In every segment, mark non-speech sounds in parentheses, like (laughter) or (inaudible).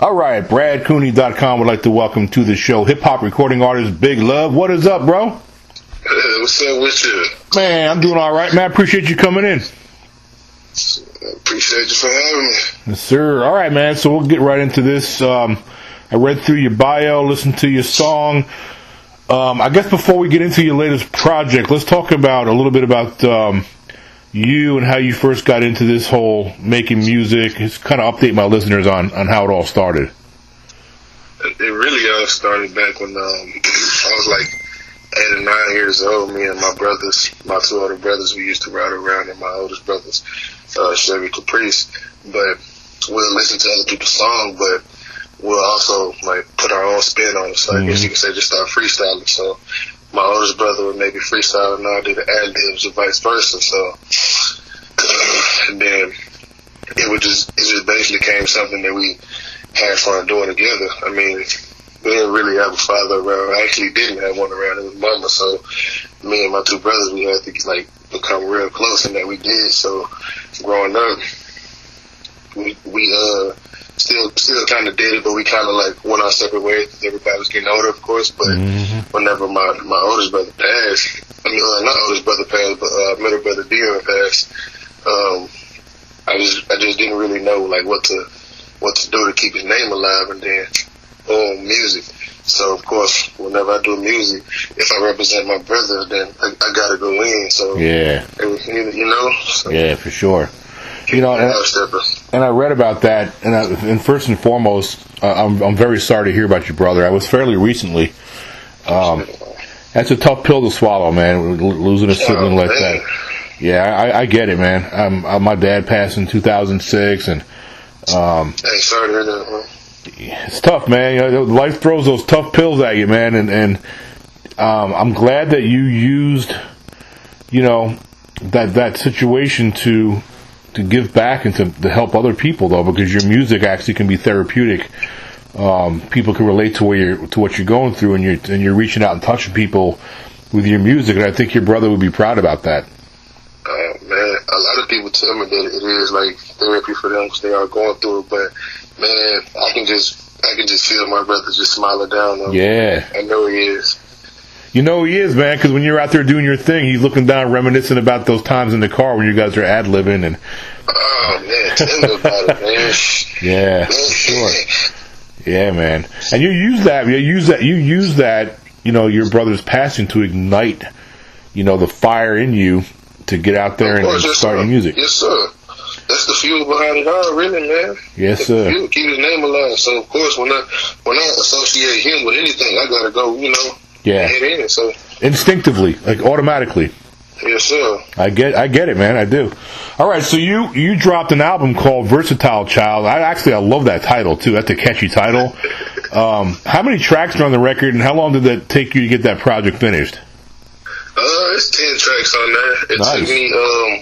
All right, BradCooney.com would like to welcome to the show hip hop recording artist Big Love. What is up, bro? Hey, what's up with you? Man, I'm doing all right, man. I appreciate you coming in. I appreciate you for having me. Yes, sir. All right, man. So we'll get right into this. Um, I read through your bio, listened to your song. Um, I guess before we get into your latest project, let's talk about a little bit about um, you and how you first got into this whole making music. Just kind of update my listeners on, on how it all started. It really all started back when um, I was like eight or nine years old. Me and my brothers, my two older brothers, we used to ride around in my oldest brother's uh, Chevy Caprice. But we'll listen to other people's songs, but we'll also like put our own spin on it. So I guess you could say just start freestyling. So my oldest brother would maybe freestyle and I do the ad libs or vice versa. So and then it would just it just basically became something that we had fun doing together. I mean, we didn't really have a father around. I actually didn't have one around. It was mama. So me and my two brothers, we had to like become real close, and that we did. So growing up, we we uh still still kind of did it, but we kind of like went our separate ways. Everybody was getting older, of course. But whenever my my oldest brother passed, I mean, uh, not oldest brother passed, but uh, middle brother Dion passed. Um, I just I just didn't really know like what to what to do to keep his name alive, and then boom, music. So of course, whenever I do music, if I represent my brother, then I, I gotta go in. So Yeah, it you know, so yeah, for sure. You know, and, I was stepping. and I read about that, and, I, and first and foremost, uh, I'm, I'm very sorry to hear about your brother. I was fairly recently. Um, that's a tough pill to swallow, man. Losing a sibling like that. Yeah, I, I get it, man. Um, uh, my dad passed in 2006, and um, Hey, sorry to hear that. Man. it's tough, man. You know, life throws those tough pills at you, man, and and um, I'm glad that you used, you know, that that situation to to give back and to, to help other people, though, because your music actually can be therapeutic. Um, people can relate to where you're to what you're going through, and you're and you're reaching out and touching people with your music, and I think your brother would be proud about that. Uh, man, a lot of people tell me that it is like therapy for them because they are going through it. But man, I can just I can just feel my brother just smiling down. On me. Yeah. I know he is. You know he is, man, because when you're out there doing your thing, he's looking down, reminiscing about those times in the car when you guys are ad libbing and Oh man, tell me about it, man. (laughs) yeah, sure. Yeah, man. And you use that, you use that, you use that, you know, your brother's passion to ignite, you know, the fire in you to get out there and, course, and yes, start sir. your music. Yes, sir. That's the fuel behind it all, really, man. Yes, sir. fuel, keep his name alive. So of course, when I when I associate him with anything, I gotta go, you know, Yeah. in. So Instinctively, like automatically. yes, sir. I get, I get it, man. I do. All right, so you you dropped an album called Versatile Child. I actually I love that title too. That's a catchy title. (laughs) Um, how many tracks are on the record, and how long did that take you to get that project finished? Uh, it's ten tracks on there. It Nice. took me um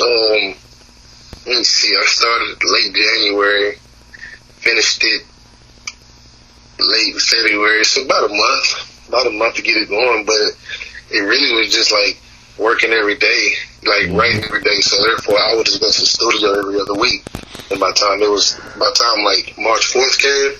um let me see, I started late January, finished it late February. So about a month. About a month to get it going, but it really was just like working every day, like writing every day. So therefore I would just go to the studio every other week. And by time it was by time like March fourth came,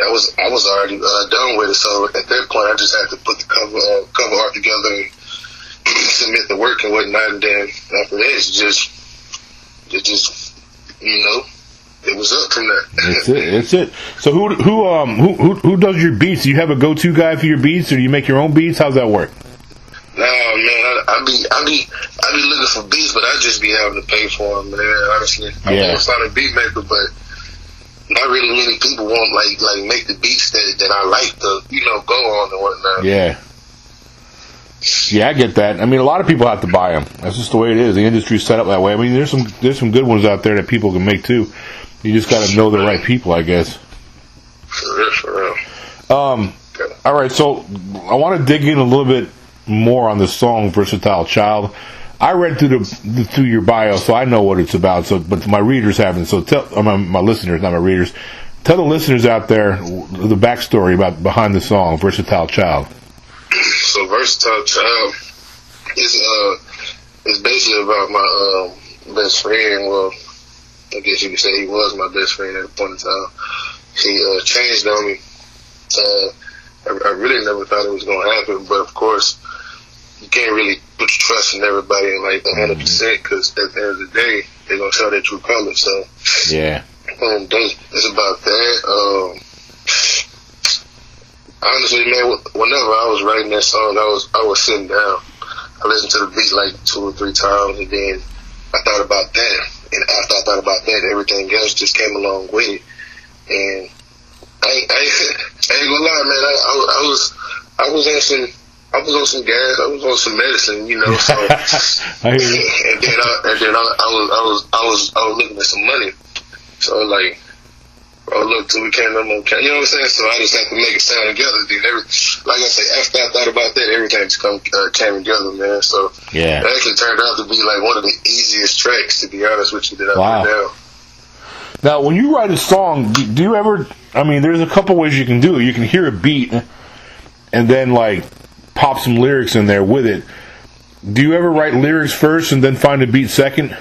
I was I was already uh, done with it. So at that point, I just had to put the cover uh, cover art together and (clears throat) submit the work and whatnot. And then after that, it's just it just you know it was up from there. That's it. That's it. So who who um who who, who does your beats? Do you have a go to guy for your beats, or do you make your own beats? How's that work? Nah, man, I, I be I be I be looking for beats, but I just be having to pay for them, man. Honestly, I Yeah. want to a beat maker, but not really many people want like like make the beats that that I like to you know go on and whatnot. Yeah. Yeah, I get that. I mean, a lot of people have to buy them. That's just the way it is. The industry's set up that way. I mean, there's some there's some good ones out there that people can make too. You just got to know the right people, I guess. For real, for real. Um, all right, so I want to dig in a little bit more on the song "Versatile Child." I read through the through your bio, so I know what it's about. So, but my readers haven't. So, tell my, my listeners, not my readers, tell the listeners out there the backstory about behind the song "Versatile Child." So versatile child is uh is basically about my um best friend. Well, I guess you could say he was my best friend at a point in time. he uh, changed on me. Uh, I, I really never thought it was going to happen, but of course, you can't really put your trust in everybody like 100 percent because at the end of the day, they're gonna show their true colors. So Yeah. um, that's, that's about that. Um, honestly, man, whenever I was writing that song, I was I was sitting down. I listened to the beat like two or three times, and then I thought about that. And after I thought about that, everything else just came along with it. And I, ain't- I, (laughs) I ain't gonna lie, man. I, I, was- I was I was on some I was on some gas. I was on some medicine, you know. So (laughs) (laughs) I and then I, and then I, I was I was I was I was looking for some money. So like, oh look, till we can't no more. You know what I'm saying? So I just have to make it sound together. Then every, like I say, after I thought about that, everything just come uh, came together, man. So Yeah. it actually turned out to be like one of the easiest tracks, to be honest with you, that I Wow. put down. Now, when you write a song, do, do you ever? I mean, there's a couple ways you can do it. You can hear a beat, and then like pop some lyrics in there with it. Do you ever write lyrics first and then find a beat second,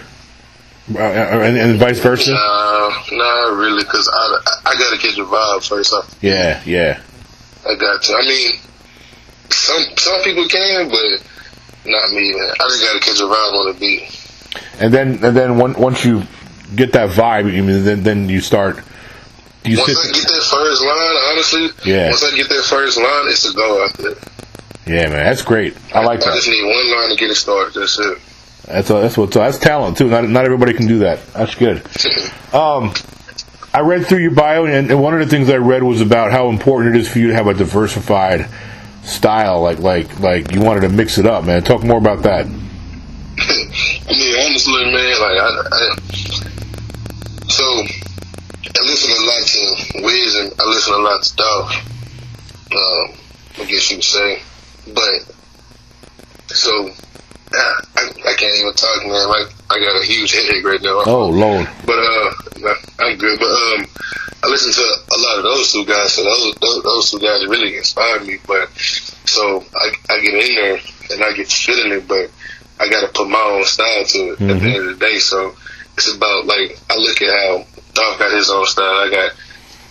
Uh, uh, and, and vice versa? Nah, nah, really, because I I got to get your vibe first. I, Yeah, yeah, I got to. I mean, some some people can, but not me, man. I just got to catch a vibe on the beat. and then and then one, once you get that vibe, I mean, then then you start. You Once I get that first line, honestly, Yeah. once I get that first line, it's a go after that. Yeah, man, that's great. I like I that. I just need one line to get it started. That's it. That's that's what so that's talent too. Not not everybody can do that. That's good. Um, I read through your bio, and, and one of the things I read was about how important it is for you to have a diversified style. Like like like you wanted to mix it up, man. Talk more about that. I mean, honestly, man, like I, I so I listen a lot to Wiz and I listen a lot to Dolph. Um, I guess you could say, but so ah, I can't even talk, man. Like I got a huge headache right now. Oh Lord, But uh, I'm good. But um, I listen to a lot of those two guys. So those those, those two guys really inspired me. But so I I get in there and I get feeling it, but I got to put my own style to it at the end of the day. So it's about like I look at how Dolph got his own style. I got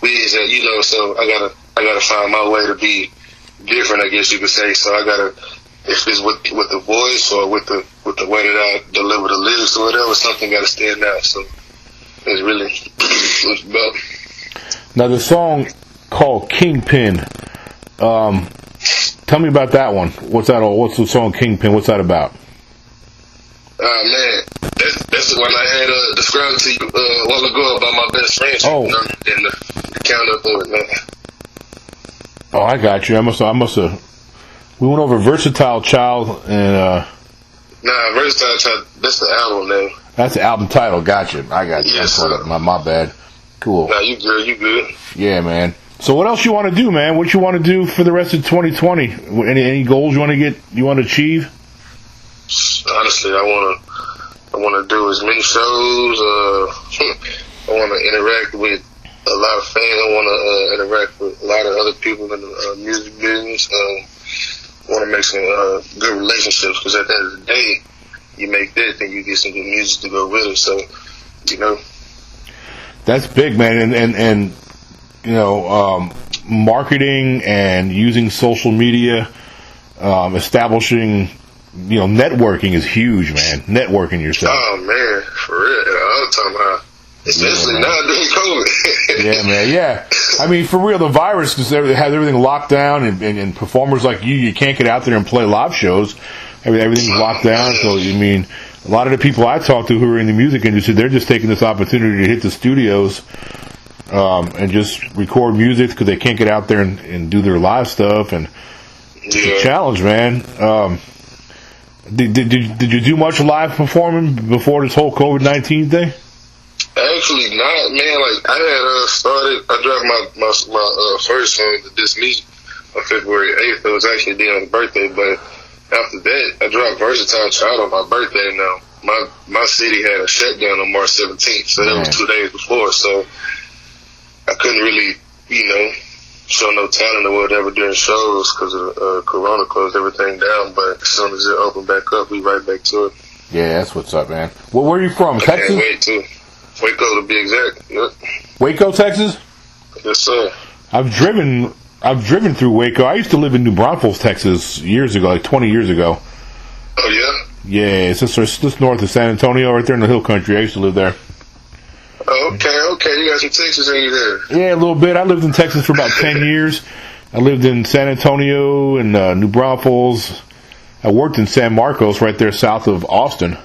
Wiz, that you know. So I gotta I gotta find my way to be different. I guess you could say. So I gotta if it's with with the voice or with the with the way that I deliver the lyrics or whatever, something got to stand out. So it's really (clears throat) it's about. now the song called Kingpin. Um, tell me about that one. What's that? all? What's the song Kingpin? What's that about? Uh, man, that's, that's the one I had uh, described to you uh, a while ago about my best friend. Oh. And the, the count up it, man. Oh, I got you. I must. I must have. We went over Versatile Child, and uh, Nah, Versatile Child, that's the album name. that's the album title. Gotcha. I got you. Yes, my, my bad. Cool. Nah, you good, you good. Yeah, man. So what else you want to do, man? What you want to do for the rest of 2020? Any any goals you want to get? You want to achieve? Honestly, I wanna, I wanna do as many shows. Uh, I wanna interact with a lot of fans. I wanna uh, interact with a lot of other people in the uh, music business. Um, I wanna make some uh, good relationships because at the end of the day, you make that, then you get some good music to go with it. So, you know, That's big, man. And and and you know, um, marketing and using social media, um, establishing, you know, networking is huge, man. Networking yourself. oh man, for real, all the time, huh? Especially Yeah, man. now during COVID. (laughs) Yeah, man. Yeah, I mean, for real, the virus because they have everything locked down, and, and, and performers like you, you can't get out there and play live shows. Every- Everything's locked down. So, I mean, a lot of the people I talk to who are in the music industry, they're just taking this opportunity to hit the studios um, and just record music because they can't get out there and, and do their live stuff. And it's a challenge, man. Um, did, did, did, did you do much live performing before this whole COVID nineteen thing? Actually, not man. Like I had uh, started. I dropped my my my uh, first song, "The This Me," on February eighth. It was actually Dion's birthday, but after that, I dropped "Versatile Child" on my birthday. Now my my city had a shutdown on March seventeenth, so that was two days before. So I couldn't really, you know, show no talent or whatever during shows because of uh, Corona closed everything down. But as soon as it opened back up, we right back to it. Yeah, that's what's up, man. Well, where are you from? I can't Texas? Waco to be exact. Yep. Waco, Texas? Yes, sir. I've driven I've driven through Waco. I used to live in New Braunfels, Texas, years ago, like 20 years ago. Oh yeah. Yeah, it's just, it's just north of San Antonio, right there in the hill country. I used to live there. Oh, okay, okay. You got some Texas in you there. Yeah, a little bit. I lived in Texas for about 10 (laughs) years. I lived in San Antonio and uh, New Braunfels. I worked in San Marcos, right there south of Austin.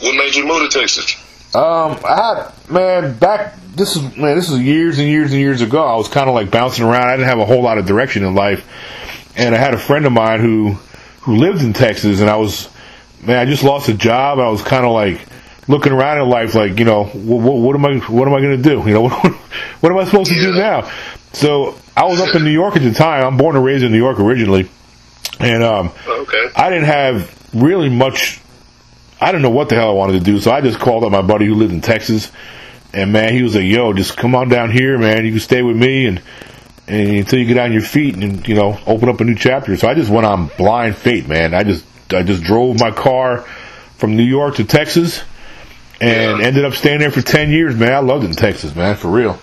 What made you move to Texas? Um, I had, man, back, this is, man, this is years and years and years ago. I was kind of like bouncing around. I didn't have a whole lot of direction in life. And I had a friend of mine who, who lived in Texas and I was, man, I just lost a job. I was kind of like looking around in life, like, you know, what, what am I, what am I going to do? You know, (laughs) what, what am I supposed to do now? So I was up in New York at the time. I'm born and raised in New York originally. And, um, Okay. I didn't have really much. I didn't know what the hell I wanted to do, so I just called up my buddy who lived in Texas, and man, he was like, "Yo, just come on down here, man. You can stay with me, and, and until you get on your feet, and you know, open up a new chapter." So I just went on blind fate, man. I just I just drove my car from New York to Texas, and Yeah. ended up staying there for ten years, man. I loved it in Texas, man, for real.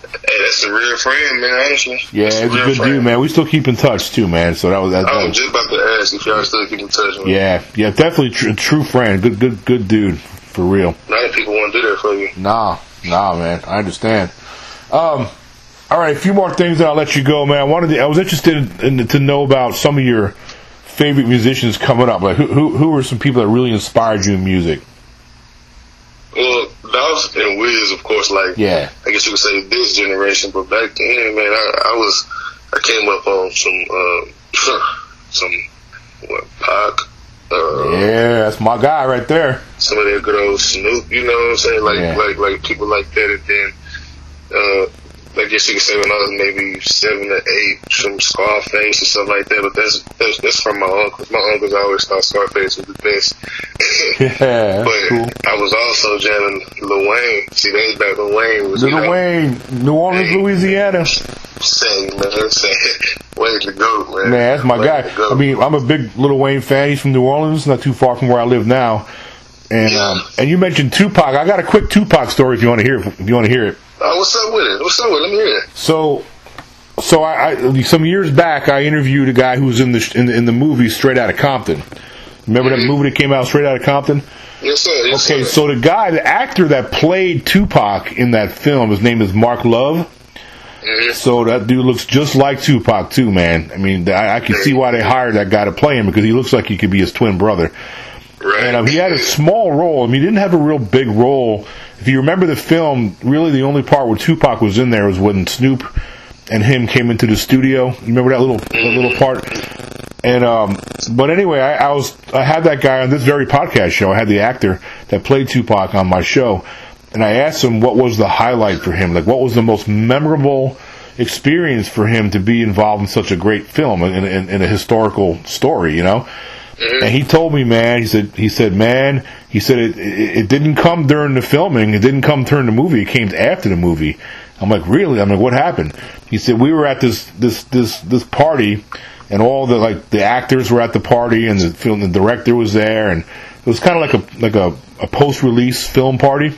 That's a real friend, man. Honestly. Yeah, it's a real good friend. dude, man. We still keep in touch too, man. So that was that. that I was- was just about to ask if y'all still keep in touch. Man. yeah, yeah, definitely tr- true friend. Good, good, good dude, for real. A lot people want to do that for you. Nah, nah, man. I understand. Um, all right, a few more things, and I'll let you go, man. I wanted, to, I was interested in, in, to know about some of your favorite musicians coming up. Like, who, who, who were some people that really inspired you in music? (laughs) And Wiz, of course, like Yeah, I guess you could say this generation, but back then, man, I, I was I came up on some uh, (laughs) some what Pac, uh, yeah, that's my guy right there. some of that good old Snoop, you know what I'm saying? Like Yeah. like like people like that, and then uh, I guess you could say when I was maybe seven or eight, some Scarface or something like that. But that's that's, that's from my uncles. My uncles always thought Scarface was the best. (laughs) Yeah, But cool. I was also jamming Lil Wayne. See, that was back when Wayne was you know, Wayne, New Orleans, Louisiana. saying, man, saying, (laughs) way to go, man. Man, that's my Way guy. I mean, I'm a big Little Wayne fan. He's from New Orleans, not too far from where I live now. And Yeah. um, and you mentioned Tupac. I got a quick Tupac story if you want to hear. It, if you want to hear it. Oh, what's up with it? What's up with it? Let me hear it. So, so I, I some years back, I interviewed a guy who was in the in the, in the movie Straight Outta Compton. Remember that movie that came out, Straight Outta Compton? Yes, sir. Yes, Okay, sir. so the guy, the actor that played Tupac in that film, his name is Mark Love. Mhm. So that dude looks just like Tupac too, man. I mean, I, I can see why they hired that guy to play him because he looks like he could be his twin brother. Right. And um, he had a small role. I mean, he didn't have a real big role. If you remember the film, really the only part where Tupac was in there was when Snoop and him came into the studio. You remember that little that little part? And um, but anyway, I, I was I had that guy on this very podcast show. I had the actor that played Tupac on my show, and I asked him what was the highlight for him, like what was the most memorable experience for him to be involved in such a great film in, in, in a historical story, you know. Mm-hmm. And he told me, man, he said, he said, man, he said it, it, it didn't come during the filming. It didn't come during the movie. It came after the movie. I'm like, really? I'm like, what happened? He said, we were at this, this, this, this party and all the, like, the actors were at the party and the film, the director was there and it was kind of like a, like a, a post-release film party.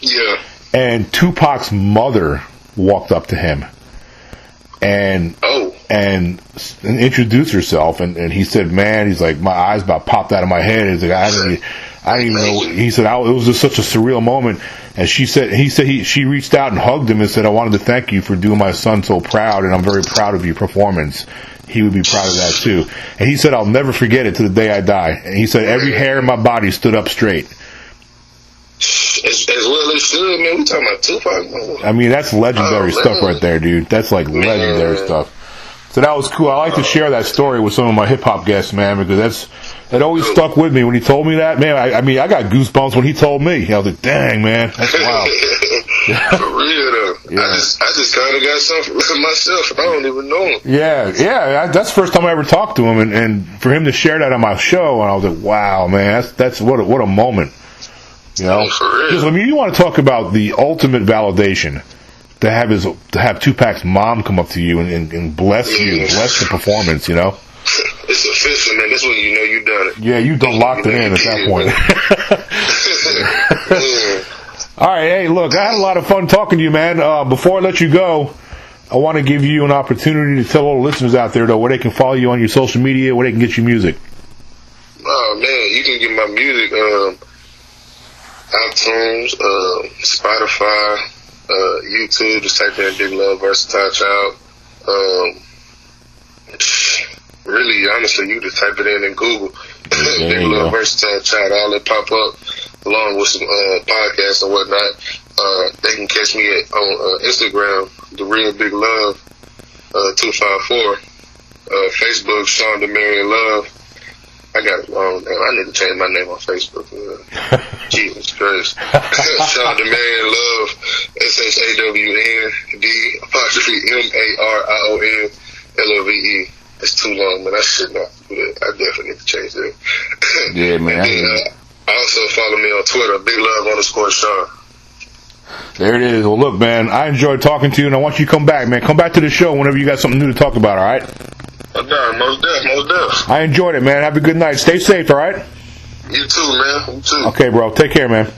yeah. And Tupac's mother walked up to him and and, and introduced herself, and, and he said, "Man, he's like my eyes about popped out of my head." He's like, "I didn't, even- I didn't even know." He said, I, "It was just such a surreal moment." And she said, "He said he she reached out and hugged him and said, I wanted to thank you for doing my son so proud, and I'm very proud of your performance." He would be proud of that too. And he said, "I'll never forget it to the day I die." And he said, "Every hair in my body stood up straight." as, as well as should, man. We talking about Tupac, man. I mean, that's legendary Oh, stuff right there, dude. That's like legendary Man. stuff. So that was cool. I like to share that story with some of my hip hop guests, man, because that's that always stuck with me when he told me that. Man, I, I mean, I got goosebumps when he told me. I was like, "Dang, man, that's wild." (laughs) For real though. Yeah. I just I just kind of got something (laughs) myself. I don't even know him. Yeah, yeah. I, that's the first time I ever talked to him, and, and for him to share that on my show, and I was like, "Wow, man, that's that's what a, what a moment." You know, Oh, for real. because I mean, you want to talk about the ultimate validation to have his to have Tupac's mom come up to you and, and, and bless you, bless the performance. You know. It's official, man. This when you know you done it. Yeah, you done locked it in at that point. (laughs) (laughs) All right, hey, look, I had a lot of fun talking to you, man. Uh, before I let you go, I want to give you an opportunity to tell all the listeners out there though where they can follow you on your social media, where they can get your music. Oh man, you can get my music um, iTunes, uh, Spotify, uh, YouTube. Just type in Big Love Versatile Child. Um, really, honestly, you just type it in in Google. (laughs) Big Love Versatile Child. All that pop up along with some uh, podcasts and whatnot. Uh, they can catch me at, on uh, Instagram, The Real Big Love uh, 254. Uh, Facebook, Shawn D'Marion Love. I got it wrong name. I need to change my name on Facebook. Uh, (laughs) Jesus Christ. (laughs) Shawn D'Marion Love, S-H-A-W-N-D apostrophe M-A-R-I-O-N L-O-V-E. It's too long, man. I should not do that. I definitely need to change that. (laughs) Yeah, man. and then, uh, also follow me on Twitter, Big Love underscore Shawn. There it is. Well, look, man, I enjoyed talking to you, and I want you to come back, man. Come back to the show whenever you got something new to talk about. All right? Oh, no, most def, most def. I enjoyed it, man. Have a good night. Stay safe. All right? You too, man. You too. Okay, bro. Take care, man.